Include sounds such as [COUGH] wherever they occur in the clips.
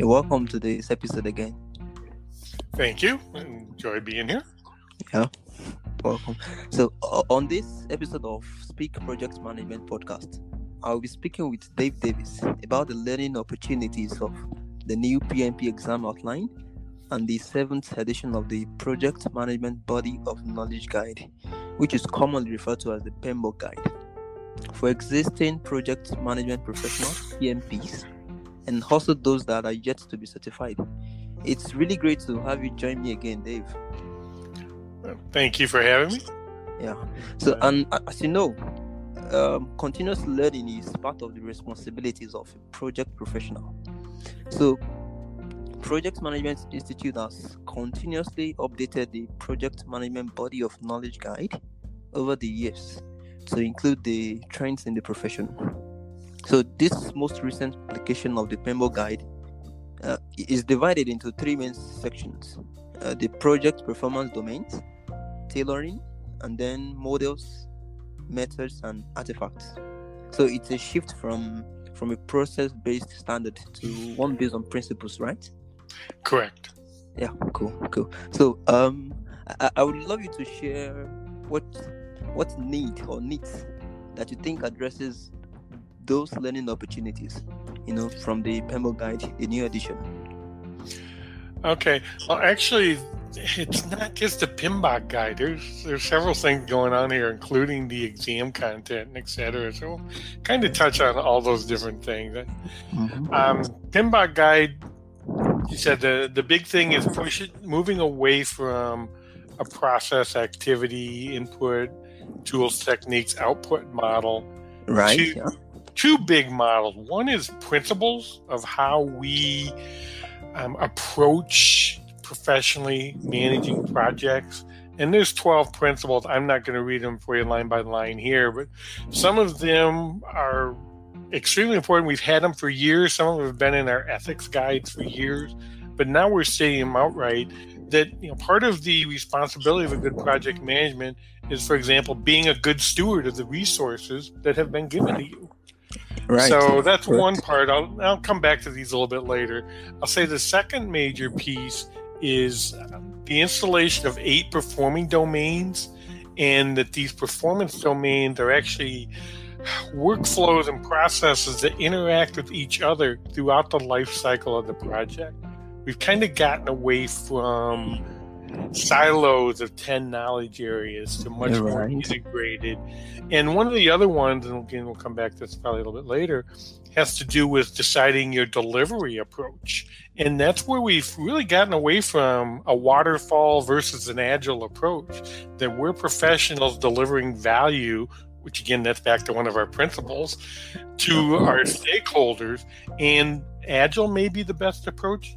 You're welcome to this episode again. Thank you. Enjoy being here. Yeah, welcome. So, uh, on this episode of Speak Project Management Podcast, I'll be speaking with Dave Davis about the learning opportunities of the new PMP exam outline and the seventh edition of the Project Management Body of Knowledge Guide, which is commonly referred to as the PMBOK Guide. For existing project management professionals, PMPs, and also those that are yet to be certified. It's really great to have you join me again, Dave. Thank you for having me. Yeah. So, and as you know, um, continuous learning is part of the responsibilities of a project professional. So, Project Management Institute has continuously updated the project management body of knowledge guide over the years to include the trends in the profession. So, this most recent application of the PMBOK guide uh, is divided into three main sections uh, the project performance domains, tailoring, and then models, methods, and artifacts. So, it's a shift from from a process based standard to one based on principles, right? Correct. Yeah, cool, cool. So, um, I, I would love you to share what what need or needs that you think addresses those learning opportunities, you know, from the PMBOK Guide, the new edition. Okay. Well, actually, it's not just the PMBOK guide. There's there's several things going on here, including the exam content and et cetera. So, we'll kind of touch on all those different things. Mm-hmm. Um, PMBOK guide you said the the big thing is pushing moving away from a process activity input tools techniques output model right to, yeah. Two big models one is principles of how we um, approach professionally managing projects and there's 12 principles i'm not going to read them for you line by line here but some of them are extremely important. We've had them for years. Some of them have been in our ethics guides for years, but now we're saying them outright that you know part of the responsibility of a good project management is, for example, being a good steward of the resources that have been given to you. Right. So that's one part. I'll I'll come back to these a little bit later. I'll say the second major piece is um, the installation of eight performing domains, and that these performance domains are actually workflows and processes that interact with each other throughout the life cycle of the project. We've kind of gotten away from silos of 10 knowledge areas to much right. more integrated. And one of the other ones, and again, we'll come back to this probably a little bit later, has to do with deciding your delivery approach. And that's where we've really gotten away from a waterfall versus an agile approach, that we're professionals delivering value which again, that's back to one of our principles, to our stakeholders. And agile may be the best approach,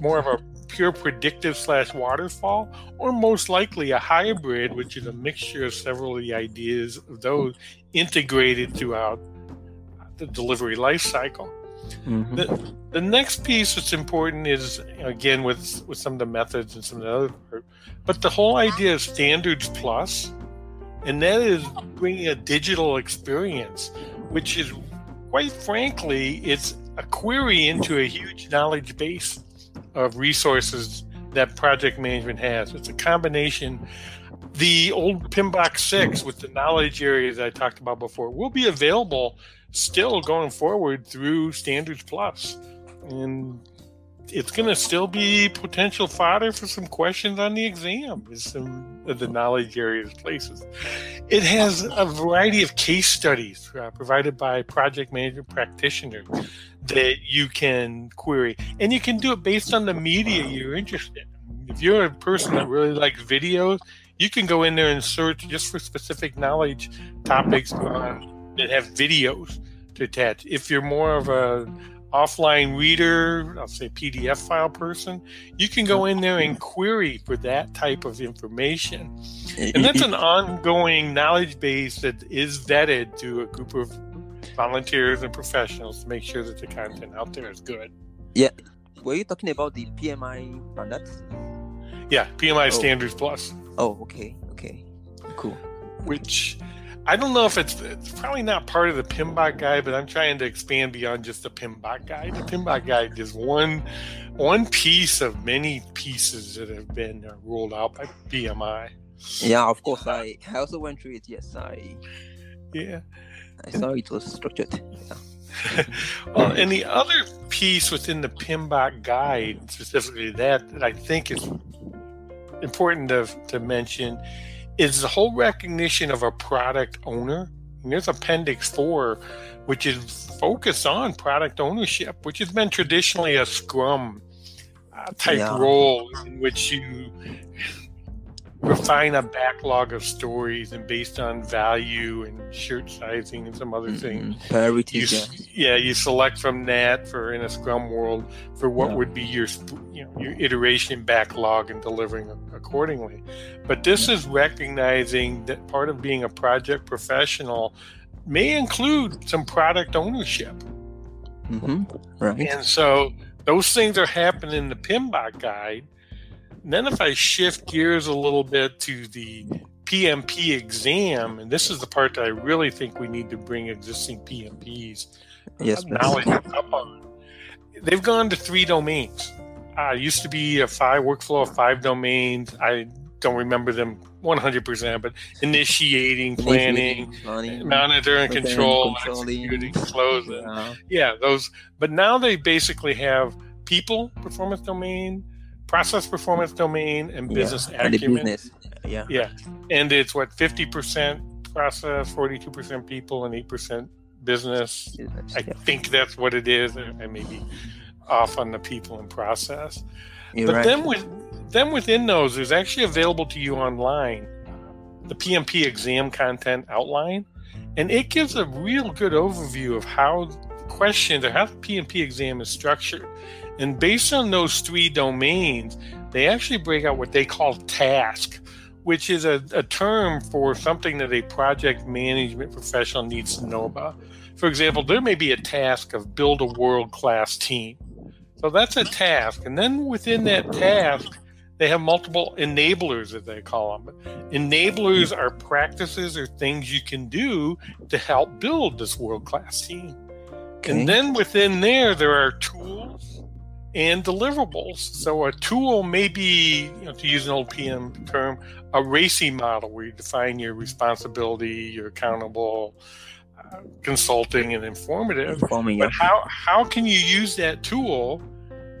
more of a pure predictive slash waterfall, or most likely a hybrid, which is a mixture of several of the ideas of those integrated throughout the delivery life cycle. Mm-hmm. The, the next piece that's important is again with with some of the methods and some of the other part, but the whole idea of standards plus and that is bringing a digital experience, which is quite frankly, it's a query into a huge knowledge base of resources that project management has. It's a combination. The old PMBOK 6 with the knowledge areas I talked about before will be available still going forward through Standards Plus. And it's going to still be potential fodder for some questions on the exam in some of the knowledge areas places. It has a variety of case studies uh, provided by project manager practitioners that you can query, and you can do it based on the media you're interested in. If you're a person that really likes videos, you can go in there and search just for specific knowledge topics on, that have videos to attach. If you're more of a offline reader, I'll say PDF file person, you can go in there and query for that type of information. And that's an ongoing knowledge base that is vetted to a group of volunteers and professionals to make sure that the content out there is good. Yeah. Were you talking about the PMI standards? Yeah, PMI oh. Standards Plus. Oh, okay. Okay. Cool. Which I don't know if it's it's probably not part of the PMBOK guide, but I'm trying to expand beyond just the PMBOK guide. The PMBOK guide is one one piece of many pieces that have been uh, rolled out by PMI. Yeah, of course. I, I also went through it. Yes, I Yeah. I saw it was structured. Yeah. [LAUGHS] well, and the other piece within the PMBOK guide, specifically that, that I think is important to, to mention, is the whole recognition of a product owner. And there's Appendix 4, which is focused on product ownership, which has been traditionally a Scrum uh, type Yeah. role in which you refine a backlog of stories and based on value and shirt sizing and some other things Mhm. you. Yeah. yeah, you select from that for in a Scrum world for what Yeah. would be your you know your iteration backlog and delivering accordingly. But this is recognizing that part of being a project professional may include some product ownership, hmm Right. and so those things are happening in the PMBOK guide. And then if I shift gears a little bit to the PMP exam, and this is the part that I really think we need to bring existing PMPs Yes. knowledge up on. They've gone to three domains. Uh, it used to be a five workflow of five domains. I don't remember them 100%, but initiating, planning, Initiating, planning, monitor and control, executing, closing. Yeah. Yeah, those. But now they basically have people performance domain, process performance domain, and business yeah. And the acumen. business. Yeah. Yeah, and it's what 50% process, 42% people, and 8% business. Business, I yeah. think that's what it is. I I may be off on the people and process. You're but right. then with then within those, there's actually available to you online the PMP exam content outline, and it gives a real good overview of how questions or how the PMP exam is structured. And based on those three domains, they actually break out what they call task, which is a, a term for something that a project management professional needs to know about. For example, there may be a task of build a world class team. So that's a task. And then within that task, they have multiple enablers, as they call them. Enablers are practices or things you can do to help build this world class team. Okay. And then within there, there are tools and deliverables. So a tool may be, you know, to use an old PM term, a RACI model where you define your responsibility, you're accountable, uh, consulting, and informative. Informing. But how how can you use that tool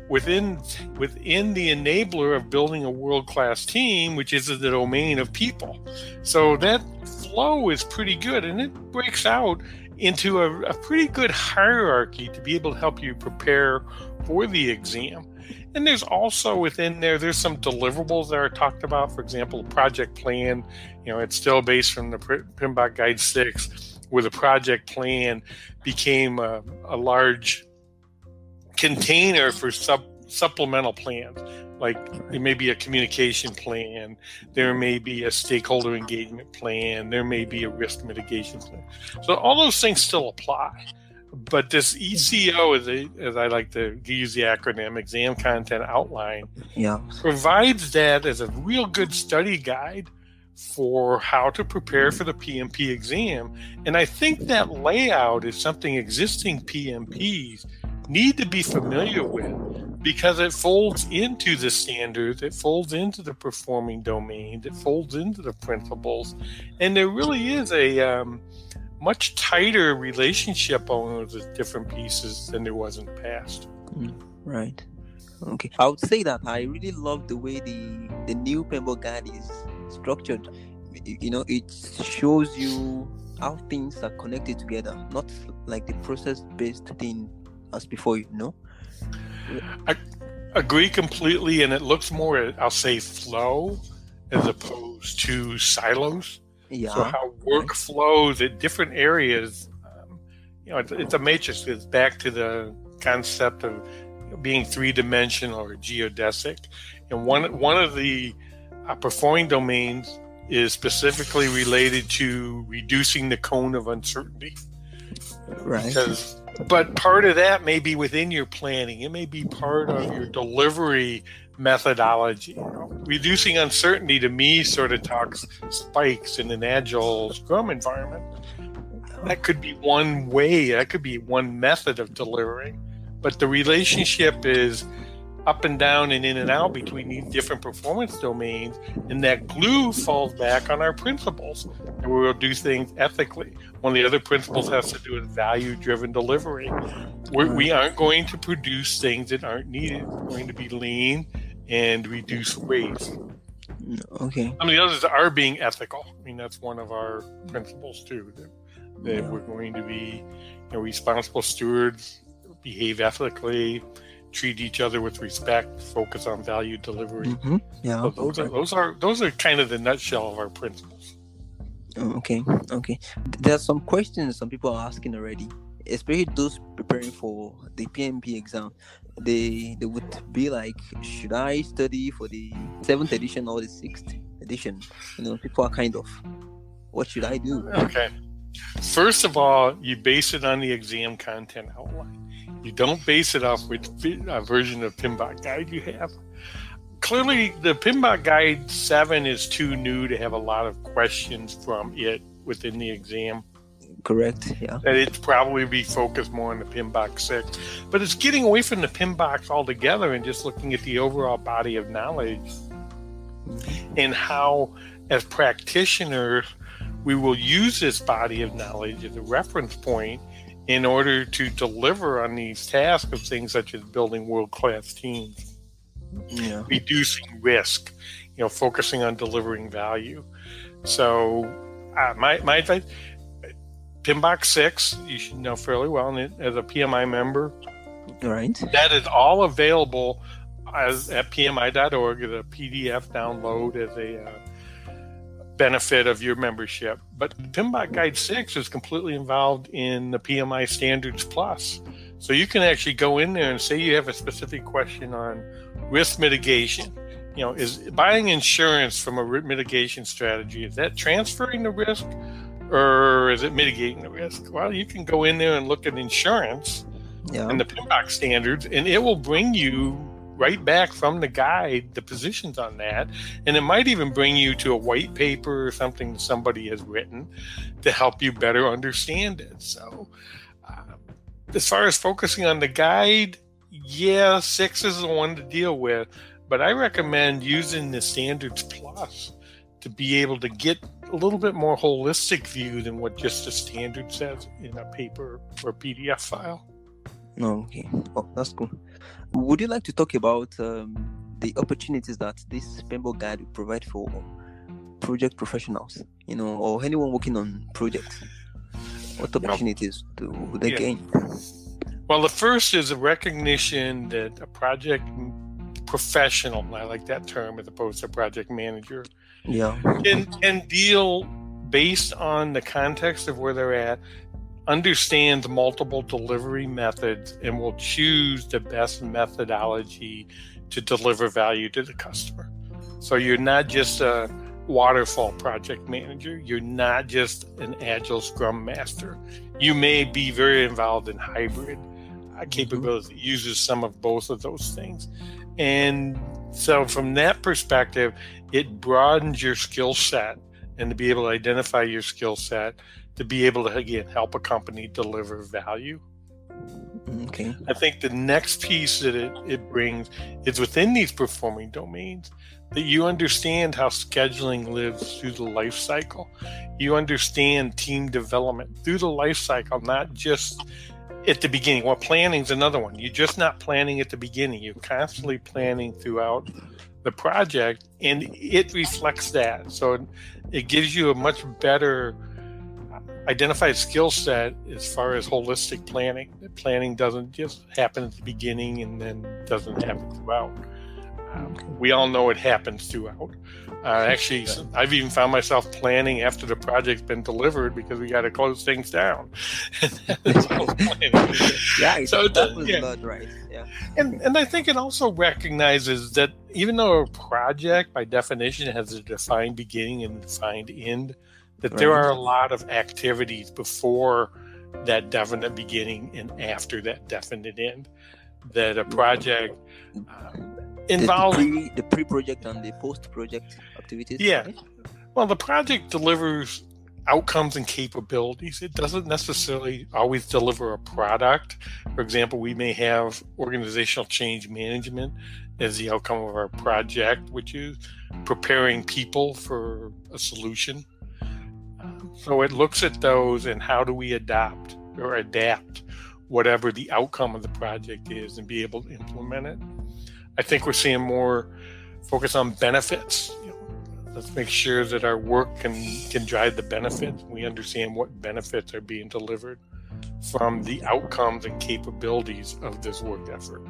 within within the enabler of building a world class team, which is the domain of people? So that flow is pretty good, and it breaks out into a, a pretty good hierarchy to be able to help you prepare for the exam. And there's also within there, there's some deliverables that are talked about. For example, project plan. You know, it's still based from the PMBOK Guide Six, where the project plan became a, a large container for sub supplemental plans. Like there may be a communication plan, there may be a stakeholder engagement plan, there may be a risk mitigation plan. So all those things still apply. But this ECO, as, a, as I like to use the acronym, Exam Content Outline, Yeah. provides that as a real good study guide for how to prepare for the PMP exam. And I think that layout is something existing PMPs need to be familiar with because it folds into the standards, it folds into the performing domains, it folds into the principles, and there really is a um, much tighter relationship on those different pieces than there was in the past. Right. Okay. I would say that I really love the way the the new PMBOK guide is structured. You know, it shows you how things are connected together, not like the process-based thing as before. You know. Agree completely and it looks more i'll say flow as opposed to silos. Yeah. so how work flows at different areas um, you know it's, it's a matrix. It's back to the concept of being three-dimensional or geodesic. And one one of the uh, performing domains is specifically related to reducing the cone of uncertainty right. because but part of that may be within your planning it may be part of your delivery methodology. You know, reducing uncertainty to me sort of talks spikes in an agile Scrum environment. That could be one way, that could be one method of delivering. But the relationship is up and down and in and out between these different performance domains, and that glue falls back on our principles, and we will do things ethically. One of the other principles has to do with value-driven delivery. We're, we mm-hmm. aren't going to produce things that aren't needed. We're going to be lean and reduce waste. Okay. I mean, the others are being ethical. I mean, that's one of our principles too. That, that Yeah. we're going to be you know, responsible stewards, behave ethically, treat each other with respect, focus on value delivery. hmm Yeah. So those are those are those are kind of the nutshell of our principles. Oh, Okay, okay. There's some questions some people are asking already, especially those preparing for the PMP exam. They they would be like, should I study for the seventh edition or the sixth edition? You know, people are kind of, what should I do? Okay. First of all, you base it on the exam content outline. You don't base it off which version of PMBOK guide you have. Clearly, the PMBOK guide 7 is too new to have a lot of questions from it within the exam. Correct. Yeah. That it'd probably be focused more on the PMBOK 6. But it's getting away from the PMBOK altogether and just looking at the overall body of knowledge and how, as practitioners, we will use this body of knowledge as a reference point in order to deliver on these tasks of things such as building world class teams, Yeah. reducing risk, you know, focusing on delivering value. So, uh, my, my advice PMBOK 6, you should know fairly well, and it, as a PMI member, right? That is all available as at pmi.org as a PDF download as a uh, benefit of your membership. But PMBOK Guide 6 is completely involved in the PMI Standards Plus. So you can actually go in there and say you have a specific question on risk mitigation. You know, is buying insurance from a mitigation strategy, is that transferring the risk or is it mitigating the risk? Well, you can go in there and look at insurance Yeah. and the PMBOK standards, and it will bring you right back from the guide the positions on that, and it might even bring you to a white paper or something somebody has written to help you better understand it. So, uh, as far as focusing on the guide, yeah, six is the one to deal with, but I recommend using the standards plus to be able to get a little bit more holistic view than what just the standard says in a paper or PDF file. Okay. Oh, that's cool. Would you like to talk about um, the opportunities that this PMBOK guide will provide for project professionals, you know, or anyone working on projects? What opportunities do they Yeah. gain? Well, the first is a recognition that a project professional, I like that term as opposed to project manager, Yeah. can, can deal based on the context of where they're at, understands multiple delivery methods, and will choose the best methodology to deliver value to the customer. So you're not just a waterfall project manager, you're not just an agile scrum master. You may be very involved in hybrid uh, capabilities that uses some of both of those things. And so, from that perspective, it broadens your skill set and to be able to identify your skill set to be able to, again, help a company deliver value. Okay. I think the next piece that it, it brings is within these performing domains that you understand how scheduling lives through the life cycle. You understand team development through the life cycle, not just at the beginning. Well, planning's another one. You're just not planning at the beginning. You're constantly planning throughout the project, and it reflects that. So it gives you a much better identified skill set as far as holistic planning. Planning doesn't just happen at the beginning and then doesn't happen throughout. Um, we all know it happens throughout. Uh, actually, I've even found myself planning after the project's been delivered because we got to close things down. [LAUGHS] yeah, So that- was yeah. not right. Yeah. and and I think it also recognizes that even though a project by definition has a defined beginning and defined end, that there are a lot of activities before that definite beginning and after that definite end. That a project um, involves the, pre, the pre-project and the post-project activities. Yeah. right? Well, the project delivers outcomes and capabilities. It doesn't necessarily always deliver a product. For example, we may have organizational change management as the outcome of our project, which is preparing people for a solution. Um, So it looks at those and how do we adopt or adapt whatever the outcome of the project is and be able to implement it. I think we're seeing more focus on benefits. You know, let's make sure that our work can can drive the benefits. We understand what benefits are being delivered from the outcomes and capabilities of this work effort.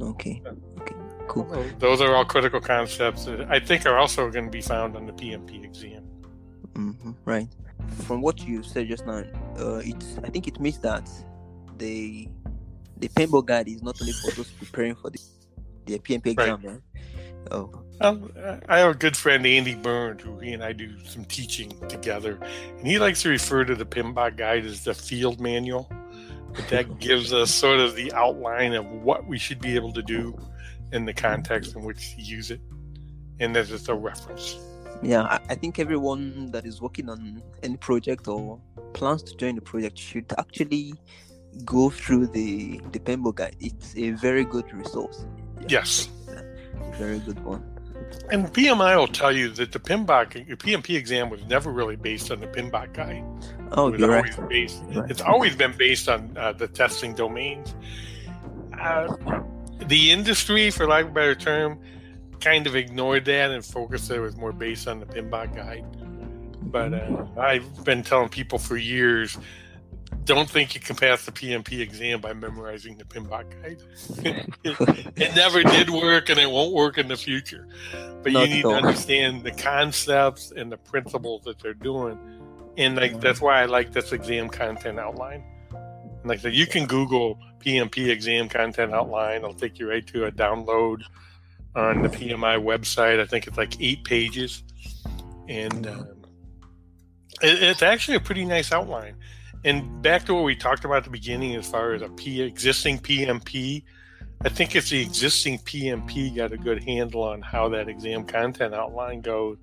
Okay. Okay. Cool. Those are all critical concepts that I think are also going to be found on the PMP exam. Hmm Right. From what you said just now, uh, it's I think it means that the the PMBOK guide is not only for those preparing for the the PMP exam, right? Oh, Um, I have a good friend, Andy Burns, who he and I do some teaching together, and he likes to refer to the PMBOK guide as the field manual. But that [LAUGHS] gives us sort of the outline of what we should be able to do in the context in which to use it, and that is a reference. Yeah. I, I think everyone that is working on any project or plans to join the project should actually go through the the PMBOK guide. It's a very good resource. Yeah, Yes. Very good one. And PMI will tell you that the PMBOK, your PMP exam was never really based on the PMBOK guide. Oh, It was you're always right. based. Right. It's always been based on uh, the testing domains. Uh, the industry, for lack of a better term, kind of ignored that and focused it was more based on the PMBOK guide. But uh, I've been telling people for years, don't think you can pass the PMP exam by memorizing the PMBOK guide. it, [LAUGHS] it never did work, and it won't work in the future. But Not you need to understand the concepts and the principles that they're doing and like that's why I like this exam content outline. And like I said, you can Google PMP exam content outline. It'll take you right to a download on the PMI website. I think it's like eight pages, and um, it, it's actually a pretty nice outline. And back to what we talked about at the beginning, as far as a P existing PMP, I think if the existing PMP got a good handle on how that exam content outline goes,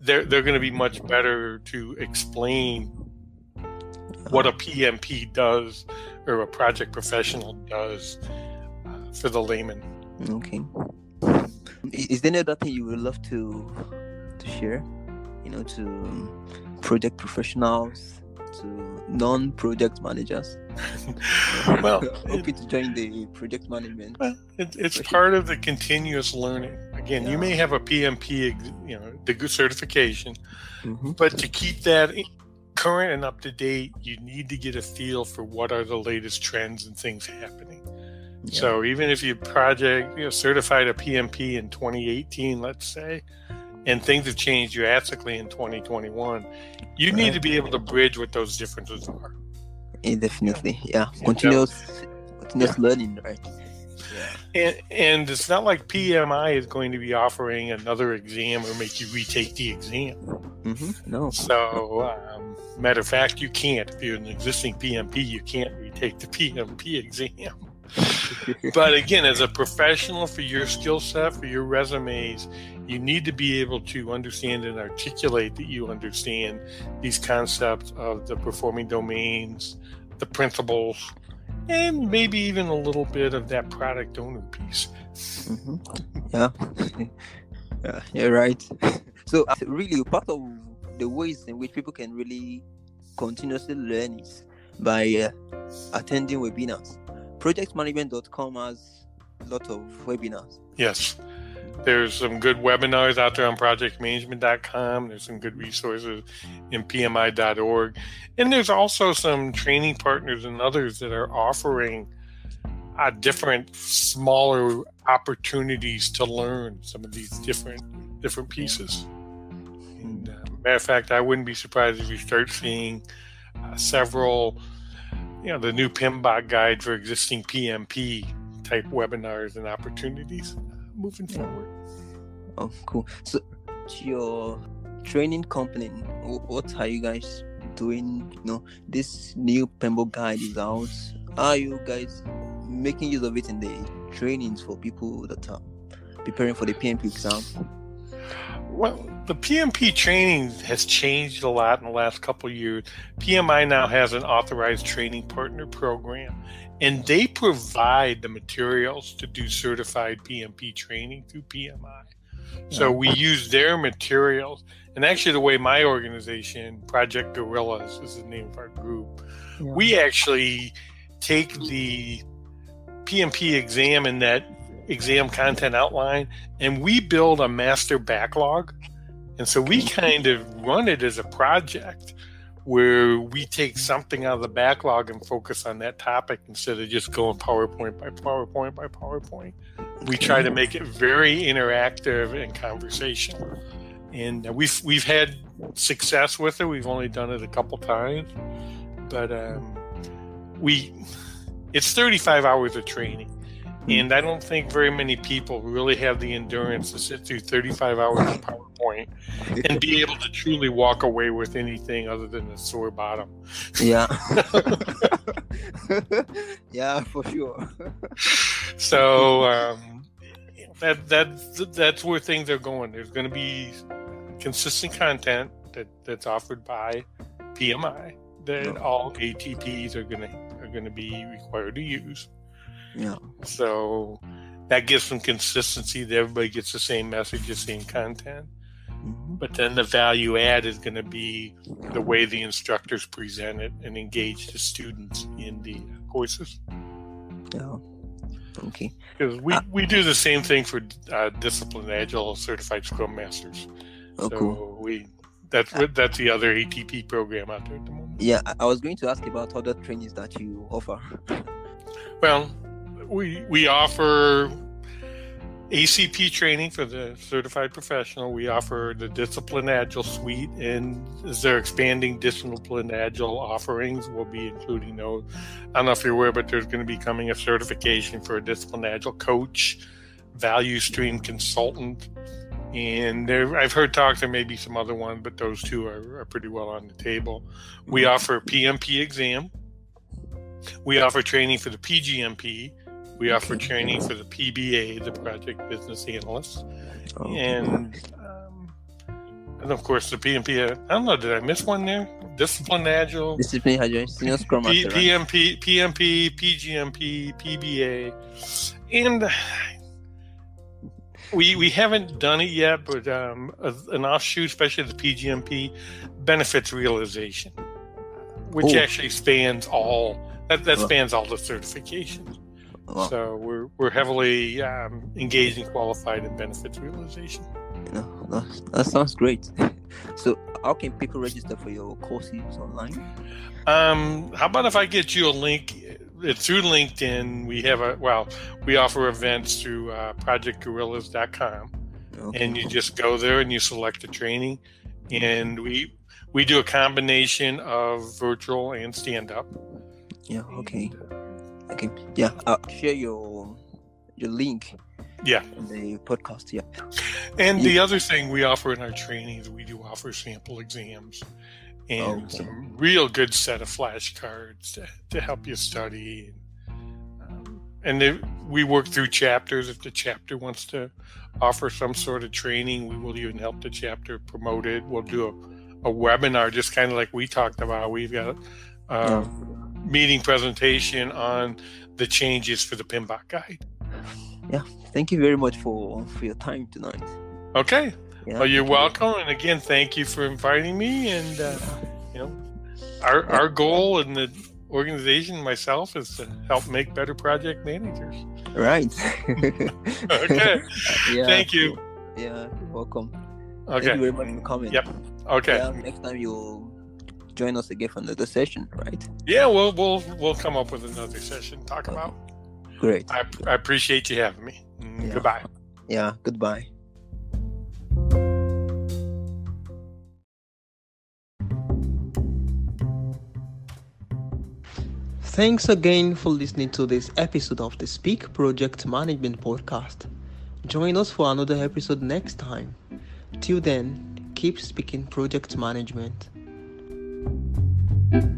they're they're going to be much better to explain what a PMP does or a project professional does uh, for the layman. Okay. Is there any other thing you would love to to share? You know, to project professionals, to non-project managers. [LAUGHS] well, [LAUGHS] hoping to join the project management. Well, it, it's part of the continuous learning. Again, you may have a PMP, you know, the good certification, Mhm. but to keep that current and up to date, you need to get a feel for what are the latest trends and things happening. Yeah. So even if you project, you know, certified a PMP in 2018, let's say, and things have changed drastically in 2021, you need to be able to bridge what those differences are. Eh, definitely, yeah. Continuous, continuous learning, right? Yeah. And, and it's not like PMI is going to be offering another exam or make you retake the exam. hmm No. So, um, matter of fact, you can't. If you're an existing PMP, you can't retake the PMP exam. [LAUGHS] But again, as a professional for your skill set, for your resumes, you need to be able to understand and articulate that you understand these concepts of the performing domains, the principles, and maybe even a little bit of that product owner piece. hmm Yeah. [LAUGHS] yeah, you're right. [LAUGHS] So, uh, really, part of the ways in which people can really continuously learn is by uh, attending webinars. Projectmanagement.com has a lot of webinars. Yes. There's some good webinars out there on projectmanagement.com. There's some good resources in PMI.org. And there's also some training partners and others that are offering uh, different smaller opportunities to learn some of these different different pieces. And, uh, matter of fact, I wouldn't be surprised if you start seeing uh, several, you know, the new PMBOK guide for existing PMP type webinars and opportunities uh, moving forward. Oh, cool. So, your training company, what are you guys doing? You know, this new PMBOK guide is out. Are you guys making use of it in the trainings for people that are preparing for the PMP exam? Well, the PMP training has changed a lot in the last couple years. PMI now has an authorized training partner program, and they provide the materials to do certified PMP training through PMI. So we use their materials. And actually, the way my organization, Project Gorillas, is the name of our group, yeah. we actually take the PMP exam and that exam content outline and we build a master backlog. And so we kind of run it as a project where we take something out of the backlog and focus on that topic instead of just going PowerPoint by PowerPoint by PowerPoint. We try to make it very interactive and conversational. And we've we've had success with it. We've only done it a couple times, but um, we it's 35 hours of training and I don't think very many people really have the endurance to sit through 35 hours of PowerPoint and be able to truly walk away with anything other than a sore bottom. Yeah. [LAUGHS] yeah, for sure. so um, that that that's where things are going. There's going to be consistent content that that's offered by PMI that all ATPs are going to are going to be required to use. Yeah. So that gives some consistency that everybody gets the same message, the same content. Mm-hmm. But then the value add is going to be the way the instructors present it and engage the students in the courses. Yeah. Okay. Because we, uh, we do the same thing for uh, Discipline Agile certified Scrum Masters. Oh, so cool. we that's uh, that's the other ATP program out there at the moment. Yeah, I was going to ask about other trainings that you offer. Well, we we offer ACP training for the certified professional. We offer the Discipline Agile suite, and as they're expanding Discipline Agile offerings, we'll be including those. I don't know if you're aware, but there's going to be coming a certification for a Discipline Agile coach, value stream consultant, and there I've heard talk there may be some other one, but those two are, are pretty well on the table. We mm-hmm. offer PMP exam. We offer training for the PGMP we offer training for the PBA, the Project Business Analyst, oh. and um, and of course the PMP. I don't know, did I miss one there? Discipline Agile, Discipline Agile, Scrum Master, P- PMP, PMP, PGMP, PBA, and we we haven't done it yet, but um, an offshoot, especially the PGMP, benefits realization, which Ooh. actually spans all that, that spans all the certifications. Well, so we're we're heavily um, engaged and qualified in benefits realization. You know, that, that sounds great. [LAUGHS] so, how can people register for your courses online? Um, how about if I get you a link? It's through LinkedIn. We have a well, we offer events through uh, ProjectGorillas.com, okay. and you just go there and you select a training, and we we do a combination of virtual and stand up. Yeah. Okay. And, uh, Okay. Yeah. I'll share your your link. Yeah. the podcast. Yeah. And yeah. the other thing we offer in our trainings, we do offer sample exams and okay. some real good set of flashcards to, to help you study. Um, and they, we work through chapters. If the chapter wants to offer some sort of training, we will even help the chapter promote it. We'll do a, a webinar, just kind of like we talked about. We've got uh, yeah meeting presentation on the changes for the PMBOK guide. Yeah, thank you very much for for your time tonight. Okay. Yeah, well, you're welcome, and again, thank you for inviting me. And uh, you know, our our goal in the organization, myself, is to help make better project managers. Right. [LAUGHS] okay. [LAUGHS] Yeah. Thank you. Yeah, you're welcome. Okay. Thank you very much for coming. Yep. Okay. Yeah, next time you'll join us again for another session, right? Yeah, we'll we'll we'll come up with another session. Talk okay. about. Great. I, I appreciate you having me. Mm, yeah. Goodbye. Yeah. Goodbye. Thanks again for listening to this episode of the Speak Project Management Podcast. Join us for another episode next time. Till then, keep speaking project management. Thank you